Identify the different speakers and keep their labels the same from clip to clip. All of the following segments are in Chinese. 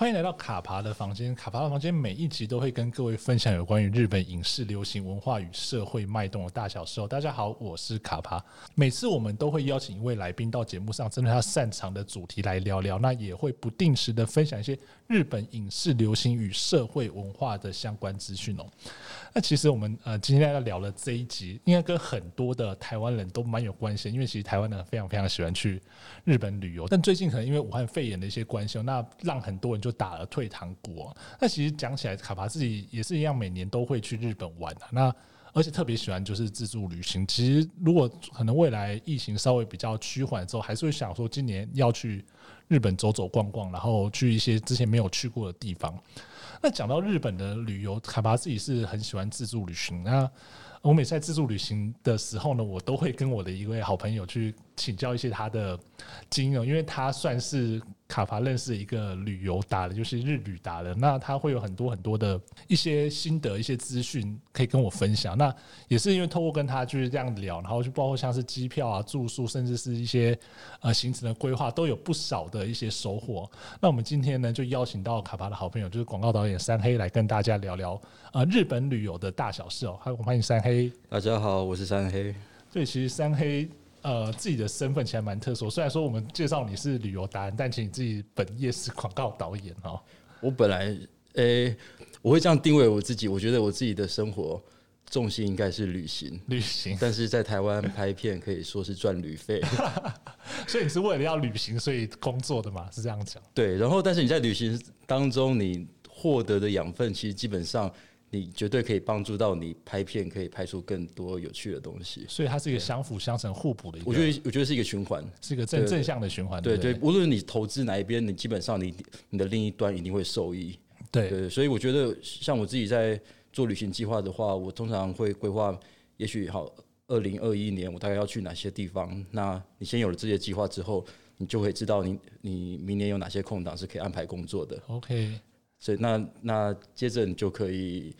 Speaker 1: 欢迎来到卡爬的房间。卡爬的房间每一集都会跟各位分享有关于日本影视、流行文化与社会脉动的大小事。大家好，我是卡爬。每次我们都会邀请一位来宾到节目上，针对他擅长的主题来聊聊。那也会不定时的分享一些日本影视、流行与社会文化的相关资讯哦。那其实我们呃今天要聊的这一集，应该跟很多的台湾人都蛮有关系，因为其实台湾人非常非常喜欢去日本旅游。但最近可能因为武汉肺炎的一些关系，那让很多人就打了退堂鼓。那其实讲起来，卡巴自己也是一样，每年都会去日本玩啊。那而且特别喜欢就是自助旅行。其实如果可能未来疫情稍微比较趋缓之后，还是会想说今年要去日本走走逛逛，然后去一些之前没有去过的地方。那讲到日本的旅游，卡巴自己是很喜欢自助旅行。那我每次在自助旅行的时候呢，我都会跟我的一位好朋友去请教一些他的经验，因为他算是卡帕认识一个旅游达人，就是日旅达人。那他会有很多很多的一些心得、一些资讯可以跟我分享。那也是因为透过跟他就是这样聊，然后就包括像是机票啊、住宿，甚至是一些呃行程的规划，都有不少的一些收获。那我们今天呢，就邀请到卡帕的好朋友，就是广告导演三黑来跟大家聊聊呃日本旅游的大小事哦。还有我们欢迎三黑，
Speaker 2: 大家好，我是三黑。
Speaker 1: 对，其实三黑。呃，自己的身份其实蛮特殊。虽然说我们介绍你是旅游达人，但其实你自己本业是广告导演哦。
Speaker 2: 我本来，诶、欸，我会这样定位我自己。我觉得我自己的生活重心应该是旅行，
Speaker 1: 旅行。
Speaker 2: 但是在台湾拍片可以说是赚旅费，
Speaker 1: 所以你是为了要旅行所以工作的嘛？是这样讲？
Speaker 2: 对。然后，但是你在旅行当中，你获得的养分其实基本上。你绝对可以帮助到你拍片，可以拍出更多有趣的东西。
Speaker 1: 所以它是一个相辅相成、互补的一个。
Speaker 2: 我觉得，我觉得是一个循环，
Speaker 1: 是一个正正向的循环。
Speaker 2: 对对，无论你投资哪一边，你基本上你你的另一端一定会受益。
Speaker 1: 对
Speaker 2: 对，所以我觉得，像我自己在做旅行计划的话，我通常会规划，也许好，二零二一年我大概要去哪些地方。那你先有了这些计划之后，你就会知道你你明年有哪些空档是可以安排工作的。
Speaker 1: OK。
Speaker 2: 所以那那接着你就可以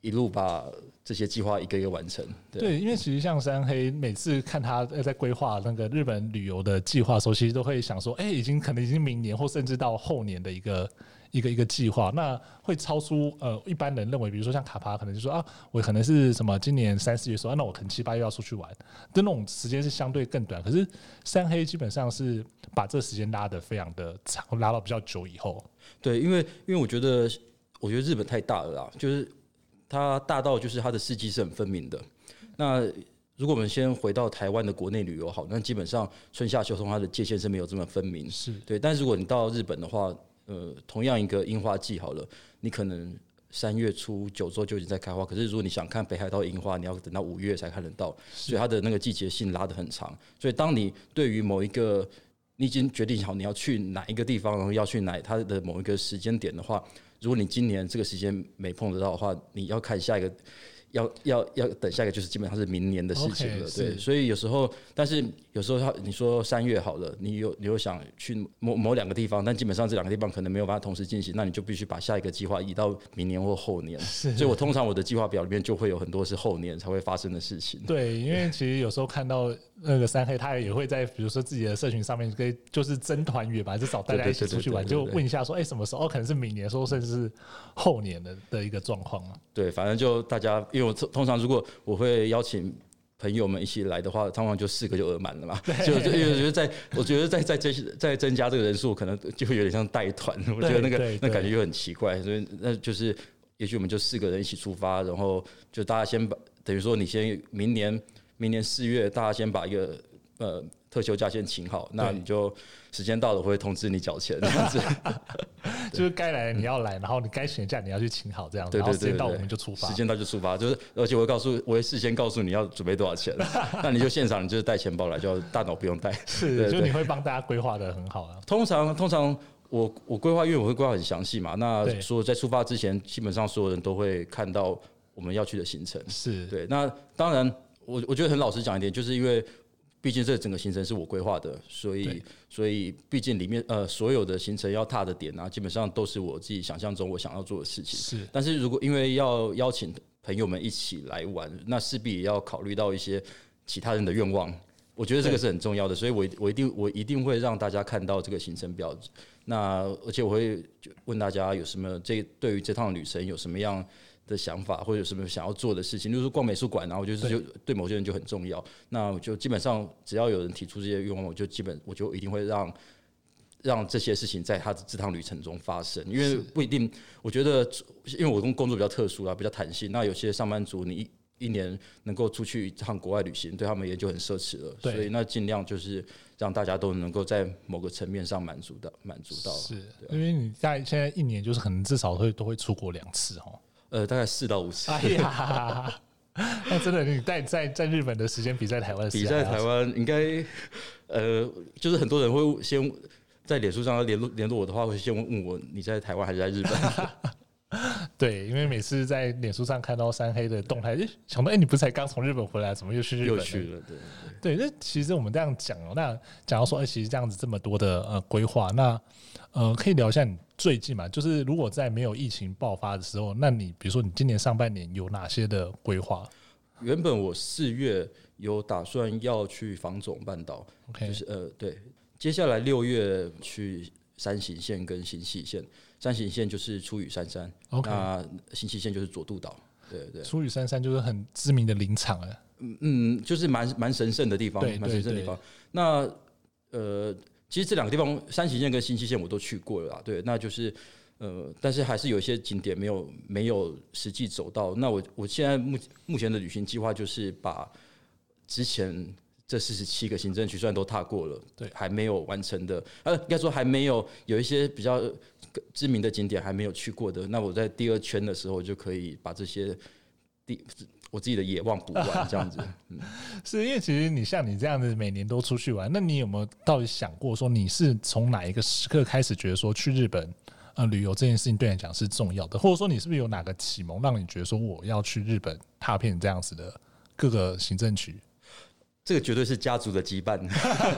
Speaker 2: 一路把这些计划一个一个完成。
Speaker 1: 对，因为其实像三黑每次看他在规划那个日本旅游的计划时候，其实都会想说，哎，已经可能已经明年或甚至到后年的一个一个一个计划，那会超出呃一般人认为，比如说像卡帕可能就说啊，我可能是什么今年三四月说，啊，那我可能七八月要出去玩，的那种时间是相对更短。可是三黑基本上是把这时间拉得非常的长，拉到比较久以后。
Speaker 2: 对，因为因为我觉得，我觉得日本太大了啦，就是它大到就是它的四季是很分明的。那如果我们先回到台湾的国内旅游好，那基本上春夏秋冬它的界限是没有这么分明。
Speaker 1: 是
Speaker 2: 对，但是如果你到日本的话，呃，同样一个樱花季好了，你可能三月初九州就已经在开花，可是如果你想看北海道樱花，你要等到五月才看得到，所以它的那个季节性拉得很长。所以当你对于某一个你已经决定好你要去哪一个地方，然后要去哪它的某一个时间点的话，如果你今年这个时间没碰得到的话，你要看下一个。要要要等下一个就是基本上是明年的事情了，okay, 对，所以有时候，但是有时候他你说三月好了，你有你又想去某某两个地方，但基本上这两个地方可能没有办法同时进行，那你就必须把下一个计划移到明年或后年。是，所以我通常我的计划表里面就会有很多是后年才会发生的事情。
Speaker 1: 对，因为其实有时候看到那个三黑，他也会在比如说自己的社群上面跟就是征团员吧，就找大家一起出去玩，就问一下说，哎，什么时候？哦，可能是明年，说甚至是后年的的一个状况啊。
Speaker 2: 对，反正就大家因为。我通常如果我会邀请朋友们一起来的话，通常就四个就额满了嘛。就就因为觉得在，我觉得在在增在增加这个人数，可能就会有点像带团。我觉得那个那感觉就很奇怪，所以那就是也许我们就四个人一起出发，然后就大家先把等于说你先明年明年四月，大家先把一个呃。特休假先请好，那你就时间到了，我会通知你缴钱这样子。
Speaker 1: 就是该来你要来，然后你该请假你要去请好这样子。对对对，对，时间到我们就出发。
Speaker 2: 时间到就出发，就是而且我会告诉，我会事先告诉你要准备多少钱。那你就现场，你就是带钱包来，就大脑不用带。
Speaker 1: 是，对对对，就你会帮大家规划的很好啊。
Speaker 2: 通常通常我我规划，因为我会规划很详细嘛。那说在出发之前，基本上所有人都会看到我们要去的行程。
Speaker 1: 是
Speaker 2: 对。那当然，我我觉得很老实讲一点，就是因为。毕竟这整个行程是我规划的，所以所以毕竟里面呃所有的行程要踏的点啊，基本上都是我自己想象中我想要做的事情。
Speaker 1: 是，
Speaker 2: 但是如果因为要邀请朋友们一起来玩，那势必也要考虑到一些其他人的愿望。我觉得这个是很重要的，所以我我一定我一定会让大家看到这个行程表。那而且我会问大家有什么这对于这趟旅程有什么样的想法，或者有什么想要做的事情。例如说逛美术馆，然后就是就对某些人就很重要。那我就基本上只要有人提出这些愿望，我就基本我就一定会让让这些事情在他的这趟旅程中发生。因为不一定，我觉得因为我工工作比较特殊啊，比较弹性。那有些上班族你。一年能够出去一趟国外旅行，对他们也就很奢侈了。所以那尽量就是让大家都能够在某个层面上满足到满足到。
Speaker 1: 是，因为你在现在一年就是可能至少会都会出国两次哦。
Speaker 2: 呃，大概四到五次。
Speaker 1: 哎呀，那真的你在在在日本的时间比在台湾
Speaker 2: 比在台湾应该呃，就是很多人会先在脸书上联络联络我的话，会先问我你在台湾还是在日本。
Speaker 1: 对，因为每次在脸书上看到三黑的动态，就想到哎，你不是才刚从日本回来，怎么又去日本？
Speaker 2: 又去了，
Speaker 1: 对对。那其实我们这样讲哦，那讲到说，哎，其实这样子这么多的呃规划，那呃可以聊一下你最近嘛？就是如果在没有疫情爆发的时候，那你比如说你今年上半年有哪些的规划？
Speaker 2: 原本我四月有打算要去房总半岛
Speaker 1: ，OK，
Speaker 2: 就是呃对，接下来六月去山形县跟新潟县。山形县就是出羽山山，okay, 那新潟县就是佐渡岛，对对。
Speaker 1: 出羽山山就是很知名的林场了，
Speaker 2: 嗯嗯，就是蛮蛮神圣的地方，蛮神圣的地方。那呃，其实这两个地方，山形县跟新潟县我都去过了啦，对，那就是呃，但是还是有一些景点没有没有实际走到。那我我现在目目前的旅行计划就是把之前这四十七个行政区虽然都踏过了，对，还没有完成的，呃，应该说还没有有一些比较。知名的景点还没有去过的，那我在第二圈的时候就可以把这些地我自己的野望补完，这样子。嗯，
Speaker 1: 是因为其实你像你这样子每年都出去玩，那你有没有到底想过说你是从哪一个时刻开始觉得说去日本呃旅游这件事情对你来讲是重要的，或者说你是不是有哪个启蒙让你觉得说我要去日本踏遍这样子的各个行政区？
Speaker 2: 这个绝对是家族的羁绊，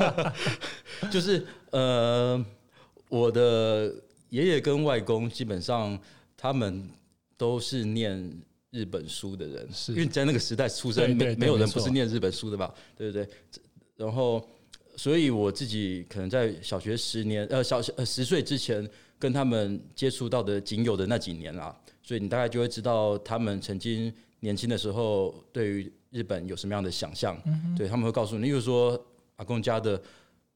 Speaker 2: 就是呃我的。爷爷跟外公基本上他们都是念日本书的人，是因为在那个时代出生，没没有人不是念日本书的吧？对不对？然后，所以我自己可能在小学十年呃小呃十岁之前跟他们接触到的仅有的那几年啦，所以你大概就会知道他们曾经年轻的时候对于日本有什么样的想象。对，他们会告诉你，例如说阿公家的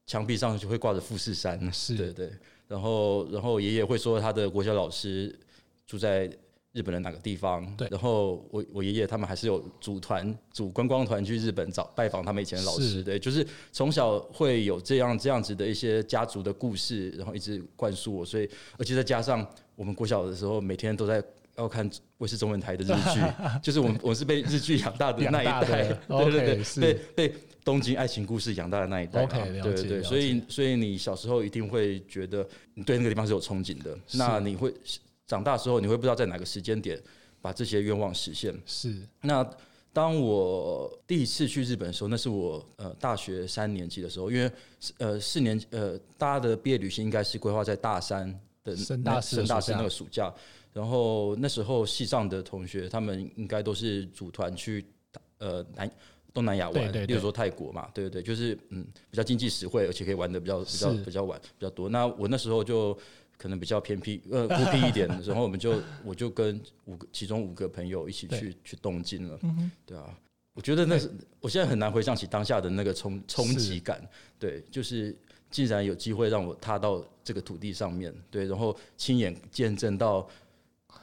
Speaker 2: 墙壁上就会挂着富士山，是对对。然后，然后爷爷会说他的国小老师住在日本的哪个地方。对。然后我我爷爷他们还是有组团组观光团去日本找拜访他们以前的老师。对，就是从小会有这样这样子的一些家族的故事，然后一直灌输我。所以，而且再加上我们国小的时候每天都在要看卫视中文台的日剧，就是我们我是被日剧养大的 那一代。对对 对，被被。东京爱情故事养大的那一代，okay, 对对对，所以所以你小时候一定会觉得你对那个地方是有憧憬的。那你会长大之后，你会不知道在哪个时间点把这些愿望实现。是。那当我第一次去日本的时候，那是我呃大学三年级的时候，因为呃四年呃大家的毕业旅行应该是规划在大三的升大四大四那个暑假，然后那时候系上的同学他们应该都是组团去呃南。东南亚玩，对对对，例如说泰国嘛，对对对，就是嗯比较经济实惠，而且可以玩的比较比较比较晚比较多。那我那时候就可能比较偏僻呃 孤僻一点，然后我们就我就跟五个其中五个朋友一起去去东京了，对啊，我觉得那是我现在很难回想起当下的那个冲冲击感，对，就是竟然有机会让我踏到这个土地上面，对，然后亲眼见证到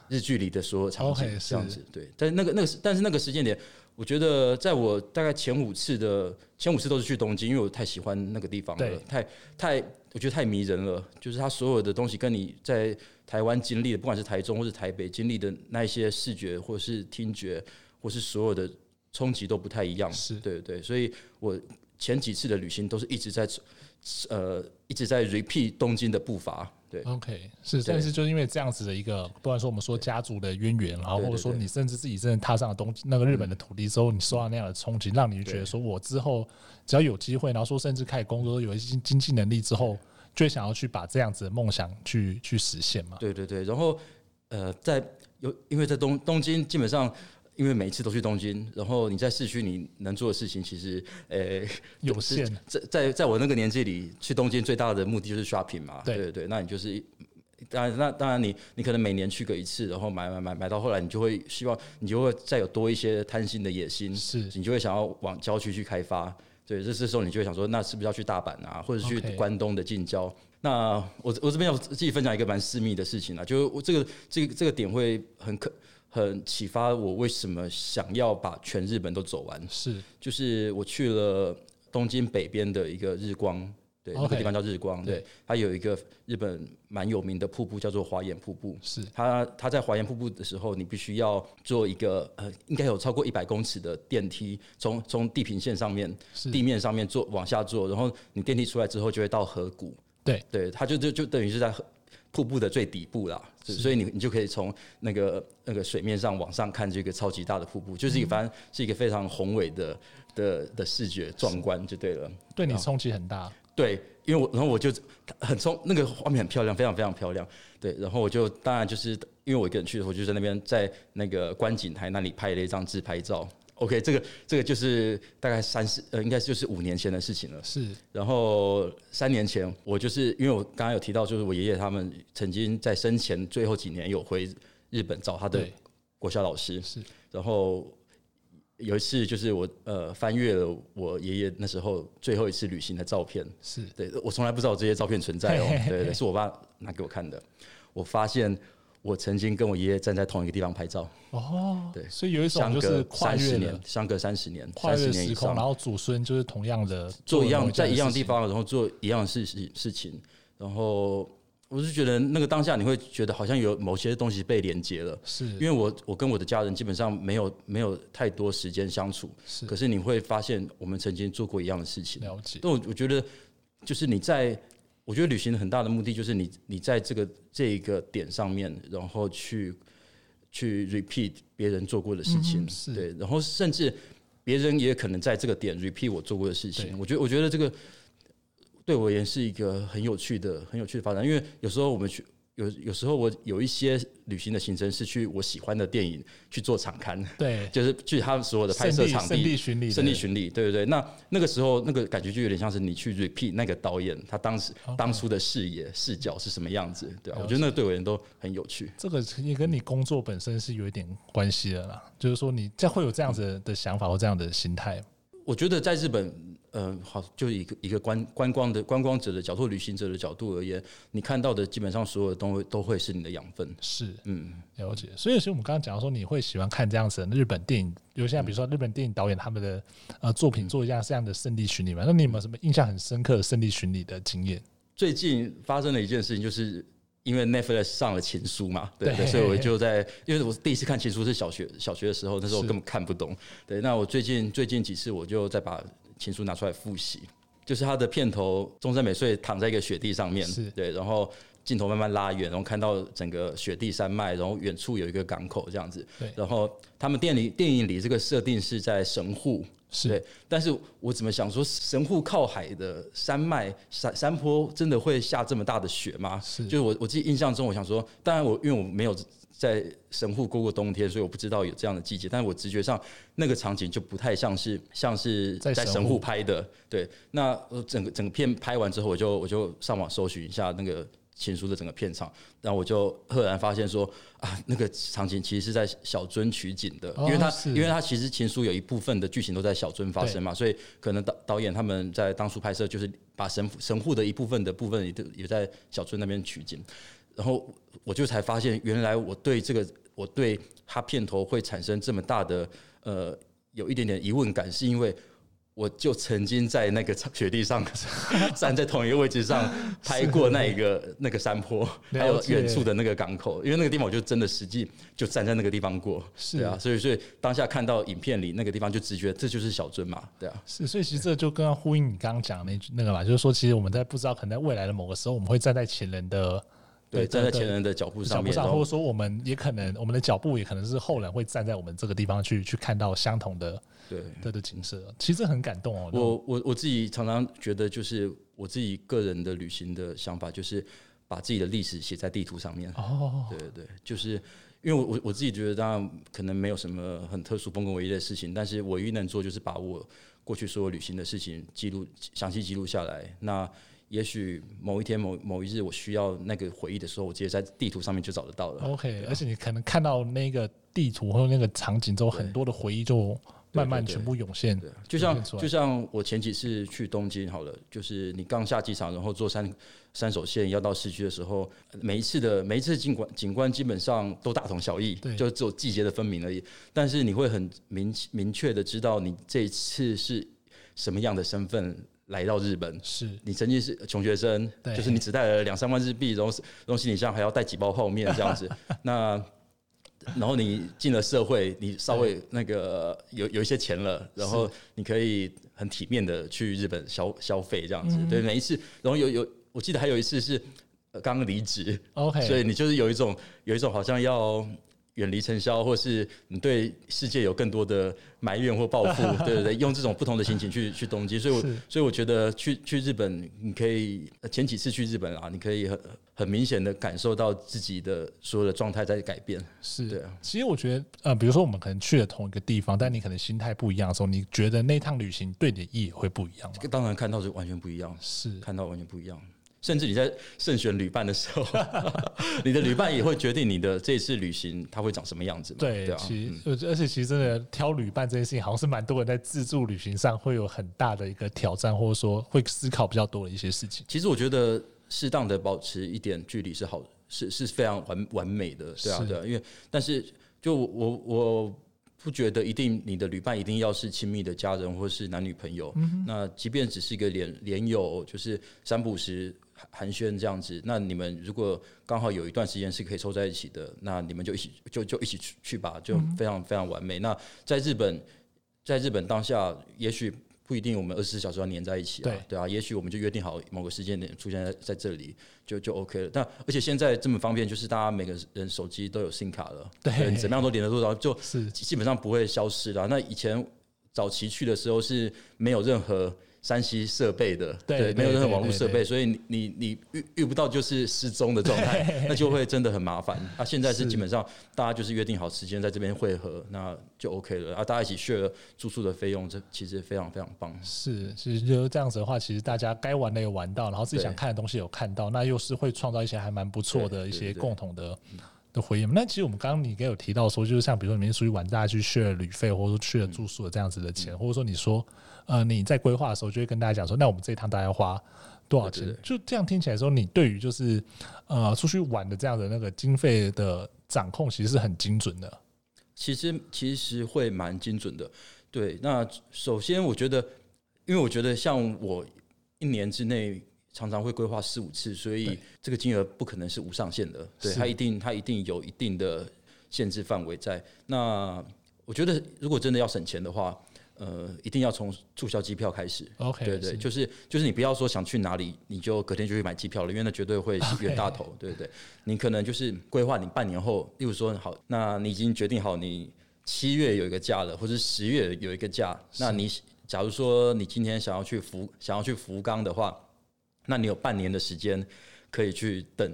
Speaker 2: 日剧里的所有场景这样子，对，但那个那个但是那个时间点。我觉得，在我大概前五次的前五次都是去东京，因为我太喜欢那个地方了，太太我觉得太迷人了。就是它所有的东西跟你在台湾经历的，不管是台中或是台北经历的那一些视觉或是听觉，或是所有的冲击都不太一样。是对对对，所以我前几次的旅行都是一直在呃一直在 repeat 东京的步伐。对
Speaker 1: ，OK，是，但是就是因为这样子的一个，不管说我们说家族的渊源，然后或者说你甚至自己真的踏上了东那个日本的土地之后，你受到那样的冲击，让你觉得说我之后只要有机会，然后说甚至开始工作，有一些经济能力之后，就会想要去把这样子的梦想去去实现嘛。
Speaker 2: 对对对，然后呃，在有因为在东东京基本上。因为每一次都去东京，然后你在市区你能做的事情其实呃、欸、
Speaker 1: 有限。
Speaker 2: 在在在我那个年纪里，去东京最大的目的就是 shopping 嘛。
Speaker 1: 对
Speaker 2: 对对，那你就是。当然，那当然你，你你可能每年去个一次，然后买买买买到后来，你就会希望，你就会再有多一些贪心的野心，
Speaker 1: 是
Speaker 2: 你就会想要往郊区去开发。对，这这时候你就会想说，那是不是要去大阪啊，或者去关东的近郊.那我我这边要自己分享一个蛮私密的事情啊，就是我这个这个这个点会很可很启发我为什么想要把全日本都走完。
Speaker 1: 是，
Speaker 2: 就是我去了东京北边的一个日光。对，那个地方叫日光。对，它有一个日本蛮有名的瀑布，叫做华岩瀑布。
Speaker 1: 是
Speaker 2: 它，它在华岩瀑布的时候，你必须要做一个呃，应该有超过一百公尺的电梯，从从地平线上面、地面上面坐往下坐，然后你电梯出来之后就会到河谷。
Speaker 1: 对，
Speaker 2: 对，它就就就等于是在瀑布的最底部啦。所以你你就可以从那个那个水面上往上看这个超级大的瀑布，就是一个反正是一个非常宏伟的的的视觉壮观，就对了。
Speaker 1: 对你冲击很大。
Speaker 2: 对，因为我然后我就很冲，那个画面很漂亮，非常非常漂亮。对，然后我就当然就是因为我一个人去的时候，我就在那边在那个观景台那里拍了一张自拍照。OK，这个这个就是大概三十呃，应该就是五年前的事情了。
Speaker 1: 是，
Speaker 2: 然后三年前我就是因为我刚刚有提到，就是我爷爷他们曾经在生前最后几年有回日本找他的国小老师。
Speaker 1: 是，然
Speaker 2: 后。有一次，就是我呃翻阅了我爷爷那时候最后一次旅行的照片，
Speaker 1: 是
Speaker 2: 对，我从来不知道这些照片存在哦，对，是我爸拿给我看的。我发现我曾经跟我爷爷站在同一个地方拍照
Speaker 1: 哦，
Speaker 2: 对，
Speaker 1: 所以有一种就是跨越
Speaker 2: 三十年，相隔三十年，
Speaker 1: 跨越
Speaker 2: 时
Speaker 1: 空，然后祖孙就是同样的
Speaker 2: 做一样在一样的地方，然后做一样的事事事情，然后。我是觉得那个当下你会觉得好像有某些东西被连接了，
Speaker 1: 是
Speaker 2: 因为我我跟我的家人基本上没有没有太多时间相处，
Speaker 1: 是，
Speaker 2: 可是你会发现我们曾经做过一样的事情。
Speaker 1: 了解。
Speaker 2: 但我我觉得就是你在，我觉得旅行的很大的目的就是你你在这个这一个点上面，然后去去 repeat 别人做过的事情，
Speaker 1: 是
Speaker 2: 对，然后甚至别人也可能在这个点 repeat 我做过的事情。我觉得我觉得这个。对我而言是一个很有趣的、很有趣的发展，因为有时候我们去有有时候我有一些旅行的行程是去我喜欢的电影去做场刊，
Speaker 1: 对，
Speaker 2: 就是去他们所有的拍摄场地，
Speaker 1: 圣地巡礼，
Speaker 2: 圣地巡礼，对对对。那那个时候那个感觉就有点像是你去 repeat 那个导演他当时.当初的视野视角是什么样子，对啊，我觉得那个对我而言都很有趣。
Speaker 1: 这个也跟你工作本身是有一点关系的啦，就是说你这会有这样子的想法或这样的心态。
Speaker 2: 我觉得在日本。嗯，好，就一个一个观观光的观光者的角度，旅行者的角度而言，你看到的基本上所有的东西都会是你的养分。是，嗯，
Speaker 1: 了解。所以，其实我们刚刚讲到说，你会喜欢看这样子的日本电影，比如像比如说日本电影导演他们的呃作品做一下这样的圣地巡礼嘛？那你有没有什么印象很深刻的圣地巡礼的经验？
Speaker 2: 最近发生了一件事情，就是。因为 Netflix 上了《情书》嘛，对，对，所以我就在，因为我第一次看《情书》是小学小学的时候，那时候我根本看不懂。对，那我最近最近几次我就再把《情书》拿出来复习，就是他的片头，中山美穗躺在一个雪地上面，对，然后镜头慢慢拉远，然后看到整个雪地山脉，然后远处有一个港口这样子，对，然后他们电影里电影里这个设定是在神户。是对，但是我怎么想说，神户靠海的山脉山山坡真的会下这么大的雪吗？是，就是我我自己印象中，我想说，当然我因为我没有在神户过过冬天，所以我不知道有这样的季节。但是我直觉上那个场景就不太像是像是在神户拍的。对，那整个整个片拍完之后，我就我就上网搜寻一下那个。情书的整个片场，然后我就赫然发现说啊，那个场景其实是在小樽取景的，因为他因为他其实情书有一部分的剧情都在小樽发生嘛，所以可能导导演他们在当初拍摄就是把神神户的一部分的部分也都也在小樽那边取景，然后我就才发现原来我对这个我对他片头会产生这么大的呃有一点点疑问感，是因为。我就曾经在那个雪地上 站在同一个位置上拍过那一个 那个山坡，还有远处的那个港口，因为那个地方我就真的实际就站在那个地方过，是啊，所以所以当下看到影片里那个地方就直觉这就是小樽嘛，对啊，
Speaker 1: 是，所以其实这就跟呼应你刚刚讲的那句那个嘛，就是说其实我们在不知道可能在未来的某个时候，我们会站在前人的。
Speaker 2: 对，站在前人的脚步上面，
Speaker 1: 或者说我们也可能，我们的脚步也可能是后人会站在我们这个地方去去看到相同的对的的景色，其实很感动哦。
Speaker 2: 我我我自己常常觉得，就是我自己个人的旅行的想法，就是把自己的历史写在地图上面。
Speaker 1: 哦，
Speaker 2: 对对对，就是因为我我我自己觉得，当然可能没有什么很特殊、丰功伟业的事情，但是唯一能做就是把我过去所有旅行的事情记录详细记录下来。那也许某一天某某一日我需要那个回忆的时候，我直接在地图上面就找得到了。
Speaker 1: OK，而且你可能看到那个地图或者那个场景之后，很多的回忆就慢慢全部涌现。
Speaker 2: 对，就像就像我前几次去东京好了，就是你刚下机场，然后坐三三手线要到市区的时候，每一次的每一次景观景观基本上都大同小异，就只有季节的分明而已。但是你会很明明确的知道你这一次是什么样的身份。来到日本，
Speaker 1: 是
Speaker 2: 你曾经是穷学生，就是你只带了两三万日币，然后然后行李箱还要带几包泡面这样子。那然后你进了社会，你稍微那个有有一些钱了，然后你可以很体面的去日本消消费这样子。对，每一次，然后有有，我记得还有一次是刚离职
Speaker 1: ，OK，
Speaker 2: 所以你就是有一种有一种好像要。远离尘嚣，或是你对世界有更多的埋怨或报复，对对对，用这种不同的心情去去东京，所以我所以我觉得去去日本，你可以前几次去日本啊，你可以很很明显的感受到自己的所有的状态在改变。
Speaker 1: 是，
Speaker 2: 对啊。
Speaker 1: 其实我觉得，呃，比如说我们可能去了同一个地方，但你可能心态不一样的时候，你觉得那趟旅行对你的意义会不一
Speaker 2: 样当然看到是完全不一样，
Speaker 1: 是看
Speaker 2: 到完全不一样。甚至你在慎选旅伴的时候，你的旅伴也会决定你的这一次旅行它会长什么样子嘛？
Speaker 1: 对，对啊，其实而且其实真的挑旅伴这件事情，好像是蛮多人在自助旅行上会有很大的一个挑战，或者说会思考比较多的一些事情。
Speaker 2: 其实我觉得适当的保持一点距离是好，是是非常完完美的，对啊，对啊。因为但是就我我不觉得一定你的旅伴一定要是亲密的家人或是男女朋友，嗯、那即便只是一个连连友，就是三不时。寒暄这样子，那你们如果刚好有一段时间是可以凑在一起的，那你们就一起就就一起去去吧，就非常非常完美。那在日本，在日本当下，也许不一定我们二十四小时要黏在一起啊，对，对啊，也许我们就约定好某个时间点出现在在这里，就就 OK 了。但而且现在这么方便，就是大家每个人手机都有 SIM 卡了，对，怎么样都连得住，然后就是基本上不会消失了。那以前早期去的时候是没有任何。三 C 设备的，对，没有任何网络设备，所以你你你遇遇不到就是失踪的状态，那就会真的很麻烦。那，现在是基本上大家就是约定好时间在这边汇合，那就 OK 了。啊，大家一起 share 住宿的费用，这其实非常非常棒。
Speaker 1: 是，其实就这样子的话，其实大家该玩的有玩到，然后自己想看的东西有看到，那又是会创造一些还蛮不错的一些共同的的回应。那其实我们刚刚你也有提到说，就是像比如说你们出去玩，大家去 share 旅费，或者说去了住宿的这样子的钱，或者说你说。呃，你在规划的时候就会跟大家讲说，那我们这一趟大概要花多少钱？就这样听起来说，你对于就是呃出去玩的这样的那个经费的掌控，其实是很精准的。
Speaker 2: 其实其实会蛮精准的。对，那首先我觉得，因为我觉得像我一年之内常常会规划四五次，所以这个金额不可能是无上限的。对，它一定它一定有一定的限制范围在。那我觉得如果真的要省钱的话，呃，一定要从注销机票开始。OK，对对，就是就是你不要说想去哪里，你就隔天就去买机票了，因为那绝对会 冤大头。对对，你可能就是规划你半年后，例如说好，那你已经决定好你七月有一个假了，或者十月有一个假，那你假如说你今天想要去福想要去福冈的话，那你有半年的时间可以去等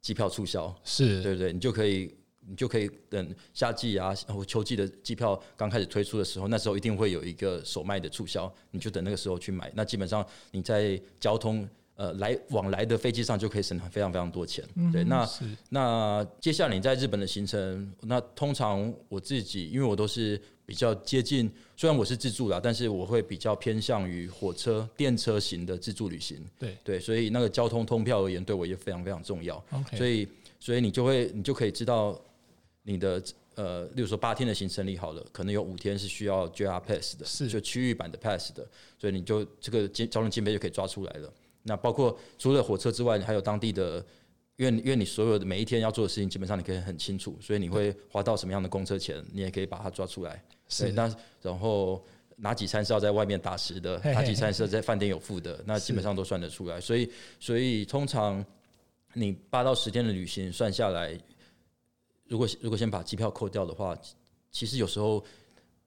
Speaker 2: 机票促销，
Speaker 1: 是
Speaker 2: 对不对，你就可以。你就可以等夏季啊，或秋季的机票刚开始推出的时候，那时候一定会有一个首卖的促销，你就等那个时候去买。那基本上你在交通呃来往来的飞机上就可以省非常非常多钱。嗯、对，那那接下来你在日本的行程，那通常我自己因为我都是比较接近，虽然我是自助啦，但是我会比较偏向于火车、电车型的自助旅行。
Speaker 1: 对
Speaker 2: 对，所以那个交通通票而言，对我也非常非常重要。所以所以你就会你就可以知道。你的呃，例如说八天的行程里好了，可能有五天是需要 JR Pass 的，
Speaker 1: 是
Speaker 2: 就区域版的 Pass 的，所以你就这个交通金杯就可以抓出来了。那包括除了火车之外，你还有当地的，因为因为你所有的每一天要做的事情，基本上你可以很清楚，所以你会花到什么样的公车钱，你也可以把它抓出来。是，那然后哪几餐是要在外面打食的，哪几餐是在饭店有付的，那基本上都算得出来。所以所以通常你八到十天的旅行算下来。如果如果先把机票扣掉的话，其实有时候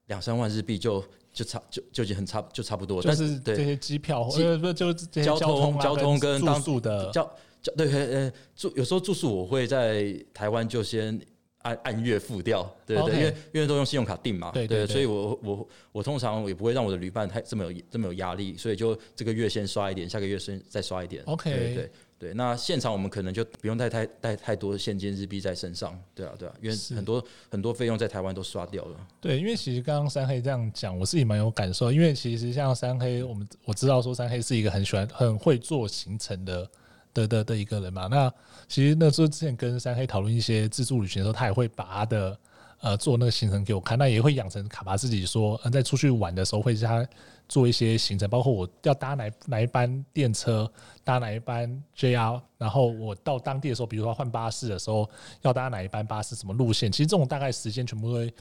Speaker 2: 两三万日币就就差就就已经很差就差不多。
Speaker 1: 但是这些机票，呃不就交
Speaker 2: 通交通跟当
Speaker 1: 住宿的
Speaker 2: 交对，呃，住有时候住宿我会在台湾就先按按月付掉，对对，对，因为因为都用信用卡订嘛，对对，所以我我我通常也不会让我的旅伴太这么有这么有压力，所以就这个月先刷一点，下个月先再刷一点
Speaker 1: ，OK，
Speaker 2: 对对。对，那现场我们可能就不用带太带太多现金日币在身上，对啊，对啊，因为很多很多费用在台湾都刷掉了。
Speaker 1: 对，因为其实刚刚三黑这样讲，我自己蛮有感受，因为其实像三黑，我们我知道说三黑是一个很喜欢、很会做行程的的的的一个人嘛。那其实那时候之前跟三黑讨论一些自助旅行的时候，他也会把他的呃做那个行程给我看，那也会养成卡巴自己说，嗯，在出去玩的时候会加。做一些行程，包括我要搭哪哪一班电车，搭哪一班 JR，然后我到当地的时候，比如说换巴士的时候，要搭哪一班巴士，什么路线，其实这种大概时间全部都会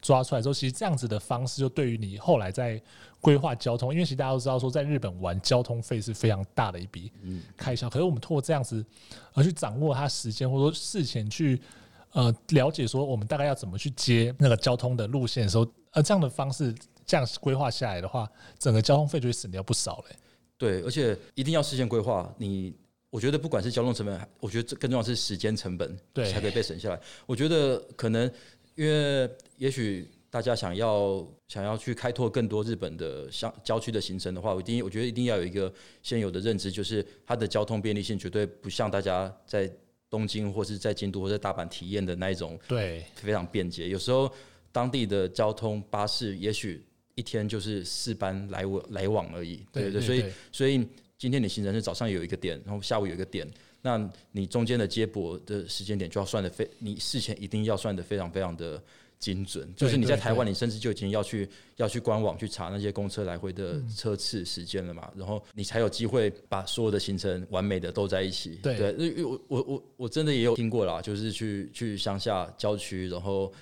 Speaker 1: 抓出来之后，其实这样子的方式就对于你后来在规划交通，因为其实大家都知道说，在日本玩交通费是非常大的一笔开销，可是我们通过这样子而去掌握它时间，或者说事前去呃了解说我们大概要怎么去接那个交通的路线的时候，呃这样的方式。这样规划下来的话，整个交通费就会省掉不少嘞。
Speaker 2: 对，而且一定要事先规划。你，我觉得不管是交通成本，我觉得这更重要是时间成本，对，才可以被省下来。我觉得可能因为也许大家想要想要去开拓更多日本的乡郊区的行程的话，我一定我觉得一定要有一个现有的认知，就是它的交通便利性绝对不像大家在东京或是在京都或者大阪体验的那一种，对，非常便捷。有时候当地的交通巴士也许。一天就是四班来往来往而已，对对，对，所以所以今天你行程是早上有一个点，然后下午有一个点，那你中间的接驳的时间点就要算的非，你事前一定要算的非常非常的精准，就是你在台湾，你甚至就已经要去要去官网去查那些公车来回的车次时间了嘛，然后你才有机会把所有的行程完美的都在一起。对，因为我我我我真的也有听过啦，就是去去乡下郊区，然后。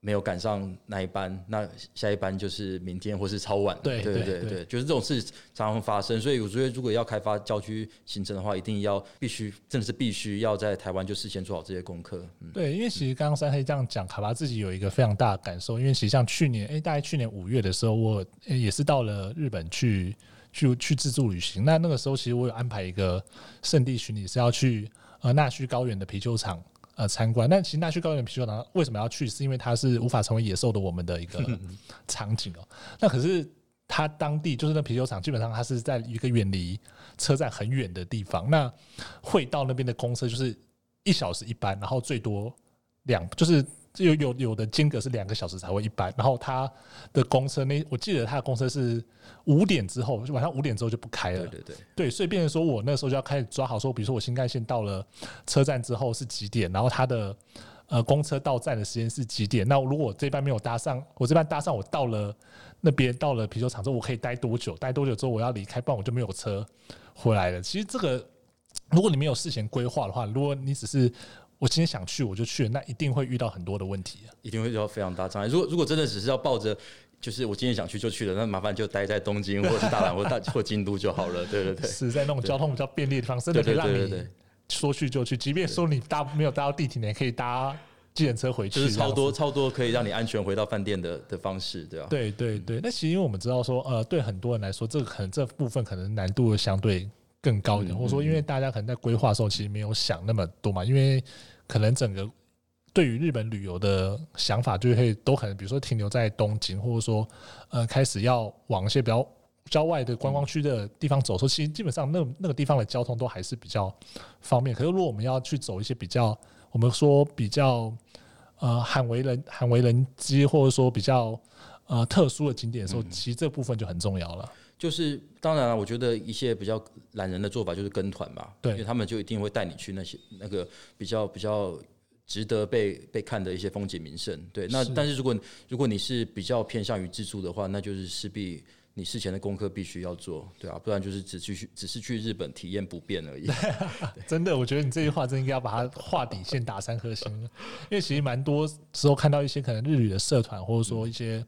Speaker 2: 没有赶上那一班，那下一班就是明天或是超晚。对对对对，就是这种事常常发生。所以我觉得，如果要开发郊区行程的话，一定要必须真的是必须要在台湾就事先做好这些功课。嗯、
Speaker 1: 对，因为其实刚刚三黑这样讲，卡巴自己有一个非常大的感受。因为其实像去年，哎，大概去年五月的时候，我也是到了日本去去去自助旅行。那那个时候，其实我有安排一个圣地巡礼，是要去呃纳须高原的啤酒厂。呃，参观。但其实纳须高原啤酒厂为什么要去？是因为它是无法成为野兽的我们的一个 场景哦。那可是它当地就是那啤酒厂，基本上它是在一个远离车站很远的地方。那会到那边的公车就是一小时一班，然后最多两就是。有有有的间隔是两个小时才会一班，然后他的公车那我记得他的公车是五点之后，就晚上五点之后就不开了。对对对，对，所以变成说我那时候就要开始抓好说，比如说我新干线到了车站之后是几点，然后他的呃公车到站的时间是几点？那如果我这班没有搭上，我这班搭上，我到了那边到了啤酒厂之后，我可以待多久？待多久之后我要离开，不然我就没有车回来了。其实这个如果你没有事前规划的话，如果你只是我今天想去，我就去了，那一定会遇到很多的问题啊，
Speaker 2: 一定会遇到非常大障碍。如果如果真的只是要抱着，就是我今天想去就去了，那麻烦就待在东京或者是大阪 或大或京都就好了。对对对，
Speaker 1: 是在那种交通比较便利的地方，真的可以让你说去就去。即便说你搭没有搭到地铁，你也可以搭计程车回去，
Speaker 2: 就是超多超多可以让你安全回到饭店的的方式，对吧？
Speaker 1: 对对对。那其实因为我们知道说，呃，对很多人来说，这个可能这部分可能难度相对更高一点，或者说因为大家可能在规划的时候其实没有想那么多嘛，因为。可能整个对于日本旅游的想法，就会都可能，比如说停留在东京，或者说呃开始要往一些比较郊外的观光区的地方走。说其实基本上那那个地方的交通都还是比较方便。可是如果我们要去走一些比较，我们说比较呃罕为人罕为人知，或者说比较呃特殊的景点的时候，其实这部分就很重要了。
Speaker 2: 就是当然了，我觉得一些比较懒人的做法就是跟团嘛，对，因为他们就一定会带你去那些那个比较比较值得被被看的一些风景名胜，对。那但是如果如果你是比较偏向于自助的话，那就是势必你事前的功课必须要做，对啊，不然就是只去只是去日本体验不便而已。
Speaker 1: 真的，我觉得你这句话真应该要把它画底线打三颗星，因为其实蛮多时候看到一些可能日语的社团，或者说一些。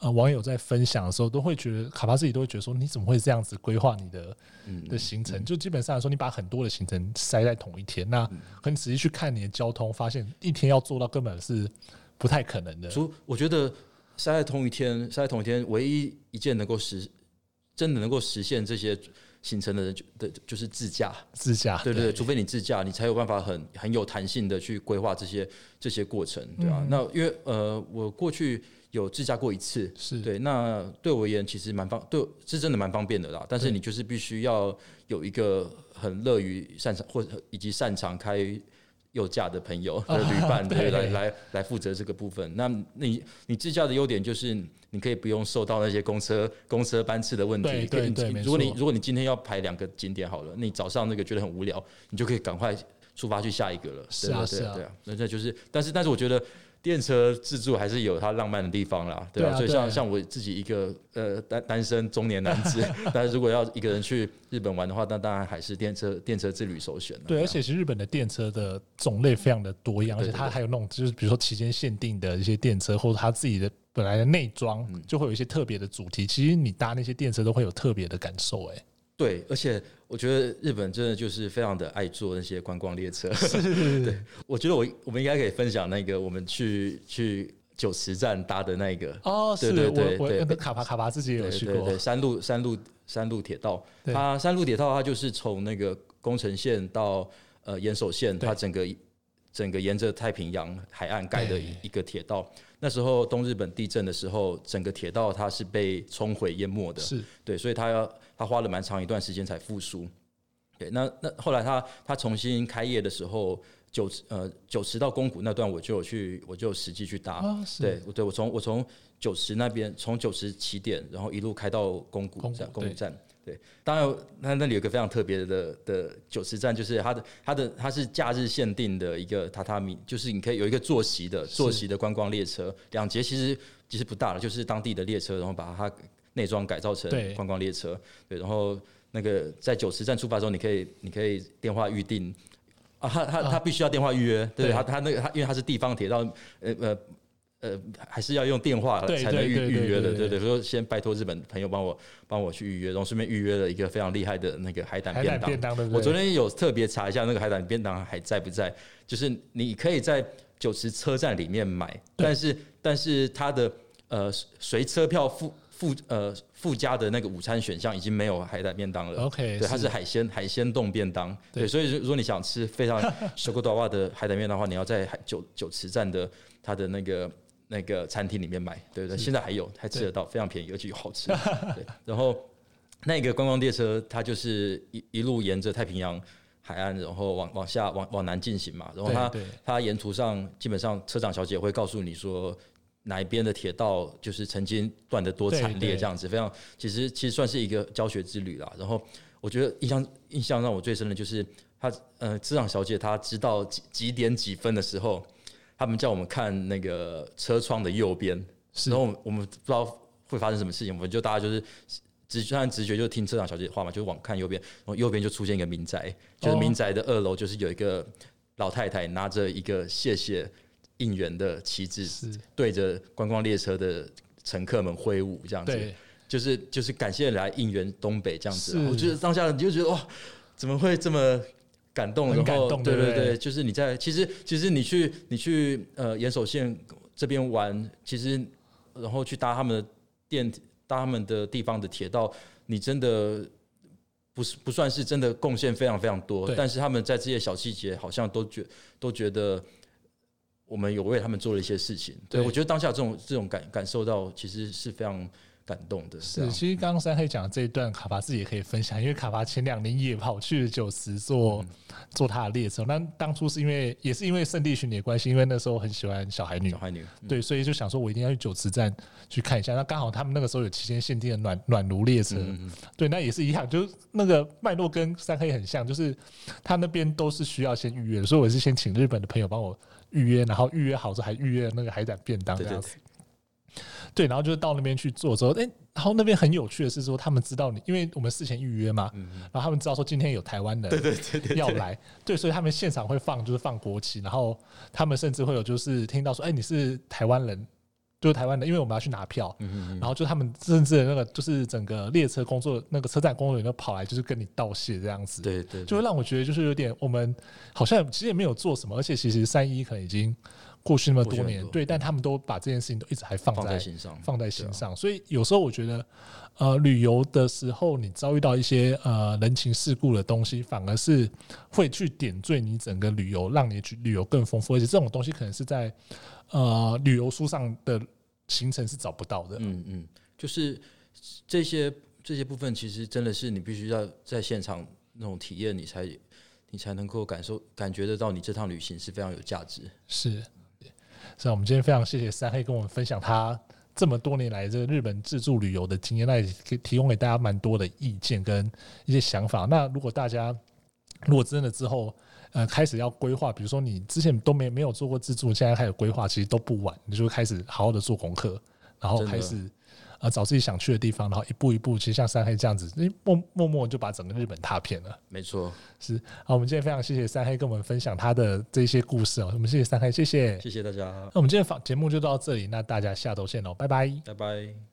Speaker 1: 呃，网友在分享的时候都会觉得，卡巴自己都会觉得说，你怎么会这样子规划你的的行程？就基本上来说，你把很多的行程塞在同一天，那很仔细去看你的交通，发现一天要做到根本是不太可能的。
Speaker 2: 所以我觉得塞在同一天，塞在同一天，唯一一件能够实真的能够实现这些行程的人就的就是自驾，
Speaker 1: 自驾，
Speaker 2: 对对对，除非你自驾，你才有办法很很有弹性的去规划这些这些过程，对吧、啊？嗯、那因为呃，我过去有自驾过一次，
Speaker 1: 是
Speaker 2: 对，那对我而言其实蛮方，对，是真的蛮方便的啦。但是你就是必须要有一个很乐于擅长或者以及擅长开。有驾的朋友 的旅伴，对，来来来负责这个部分。那你你自驾的优点就是，你可以不用受到那些公车公车班次的问题。
Speaker 1: 对对
Speaker 2: 如果你如果你今天要排两个景点好了，你早上那个觉得很无聊，你就可以赶快出发去下一个了。
Speaker 1: 是啊是啊，
Speaker 2: 对啊。那这就是，但是但是我觉得。电车自助还是有它浪漫的地方啦，对吧？所以像像我自己一个呃单单身中年男子，但是如果要一个人去日本玩的话，那当然还是电车电车之旅首选。
Speaker 1: 对，而且其实日本的电车的种类非常的多样，而且它还有那种就是比如说期间限定的一些电车，或者它自己的本来的内装就会有一些特别的主题。其实你搭那些电车都会有特别的感受，哎。
Speaker 2: 对，而且我觉得日本真的就是非常的爱坐那些观光列车。对，我觉得我我们应该可以分享那个我们去去九池站搭的那个。
Speaker 1: 哦，是，对对对对，卡巴卡巴自己也有去过。
Speaker 2: 对对，山路山路山路铁道，它山路铁道它就是从那个宫城县到呃岩手县，它整个整个沿着太平洋海岸盖的一个铁道。那时候东日本地震的时候，整个铁道它是被冲毁淹没的。
Speaker 1: 是
Speaker 2: 对，所以它要。他花了蛮长一段时间才复苏，对，那那后来他他重新开业的时候，九池呃九池到宫古那段我就有去我就有实际去搭，哦、对，对我从我从九池那边从九池起点，然后一路开到宫古站宫古站，对，对，当然那那里有个非常特别的的九池站，就是它的它的它是假日限定的一个榻榻米，就是你可以有一个坐席的坐席的观光列车，两节其实其实不大了，就是当地的列车，然后把它。内装改造成观光列车，对，对，然后那个在九池站出发的时候，你可以你可以电话预定。啊，他他他必须要电话预约，啊、对？他他那个他因为他是地方铁道，呃呃呃，还是要用电话才能预预约的，对对，所以先拜托日本朋友帮我帮我去预约，然后顺便预约了一个非常厉害的那个海胆便当。便当我昨天有特别查一下那个海胆便当还在不在，就是你可以在九池车站里面买，但是但是它的呃随车票付。附呃附加的那个午餐选项已经没有海胆便当了。
Speaker 1: OK，
Speaker 2: 对，它是海鲜海鲜冻便当。对，所以如果你想吃非常小个短袜的海胆便当的话，你要在海九九池站的它的那个那个餐厅里面买。对对，现在还有，还吃得到，非常便宜，而且又好吃。对，然后那个观光列车，它就是一一路沿着太平洋海岸，然后往往下往往南进行嘛。然后它它沿途上基本上车长小姐会告诉你说。哪一边的铁道就是曾经断得多惨烈，这样子非常，其实其实算是一个教学之旅啦。然后我觉得印象印象让我最深的就是他呃，车长小姐她知道几几点几分的时候，他们叫我们看那个车窗的右边，然后我们不知道会发生什么事情，我们就大家就是直按直觉就听车长小姐的话嘛，就往看右边，然后右边就出现一个民宅，就是民宅的二楼就是有一个老太太拿着一个谢谢。应援的旗帜是对着观光列车的乘客们挥舞，这样子，就是就是感谢来应援东北这样子。我觉得当下你就觉得哇，怎么会这么感动？
Speaker 1: 很感动，然后对
Speaker 2: 对对，就是你在其实其实你去你去呃岩手县这边玩，其实然后去搭他们的电搭他们的地方的铁道，你真的不是不算是真的贡献非常非常多，但是他们在这些小细节好像都觉都觉得。我们有为他们做了一些事情，对，我觉得当下这种这种感感受到，其实是非常感动的。
Speaker 1: 是，其实刚刚三黑讲的这一段，卡巴自己也可以分享，因为卡巴前两年也跑去九池坐坐他的列车。那当初是因为也是因为圣地巡礼的关系，因为那时候很喜欢小孩女，
Speaker 2: 小孩女，对，
Speaker 1: 所以就想说我一定要去九池站去看一下。那刚好他们那个时候有期间限定的暖暖炉列车，对，那也是一样，就是那个脉络跟三黑很像，就是他那边都是需要先预约，所以我是先请日本的朋友帮我。预约，然后预约好之后还预约那个海胆便当这样子，对，然后就是到那边去做之后，哎，然后那边很有趣的是说，他们知道你，因为我们事前预约嘛，嗯、然后他们知道说今天有台湾人对对对要来，对，所以他们现场会放就是放国旗，然后他们甚至会有就是听到说，哎，你是台湾人。就是台湾的，因为我们要去拿票，嗯嗯嗯，然后就他们甚至那个就是整个列车工作那个车站工作人员都跑来，就是跟你道谢这样子，
Speaker 2: 对，对对，
Speaker 1: 就会让我觉得就是有点我们好像其实也没有做什么，而且其实三一可能已经过去那么多年，对，但他们都把这件事情都一直还放在，
Speaker 2: 放在心上，
Speaker 1: 放在心上。
Speaker 2: 啊。
Speaker 1: 所以有时候我觉得，呃，旅游的时候你遭遇到一些呃人情世故的东西，反而是会去点缀你整个旅游，让你去旅游更丰富。而且这种东西可能是在呃旅游书上的行程是找不到的。
Speaker 2: 嗯嗯，就是这些这些部分，其实真的是你必须要在现场那种体验，你才你才能够感受感觉得到，你这趟旅行是非常有价值。
Speaker 1: 是。是啊，我们今天非常谢谢三黑跟我们分享他这么多年来这个日本自助旅游的经验，那也可以提供给大家蛮多的意见跟一些想法。那如果大家如果真的之后呃开始要规划，比如说你之前都没没有做过自助，现在开始规划，其实都不晚，你就会开始好好的做功课，然后开始。啊，找自己想去的地方，然后一步一步，其实像三黑这样子，默默默就把整个日本踏遍了。
Speaker 2: 没错，
Speaker 1: 是。好，我们今天非常谢谢三黑跟我们分享他的这些故事哦。我们谢谢三黑，谢谢，
Speaker 2: 谢谢大家。
Speaker 1: 那我们今天访节目就到这里，那大家下周见喽，拜拜，
Speaker 2: 拜拜。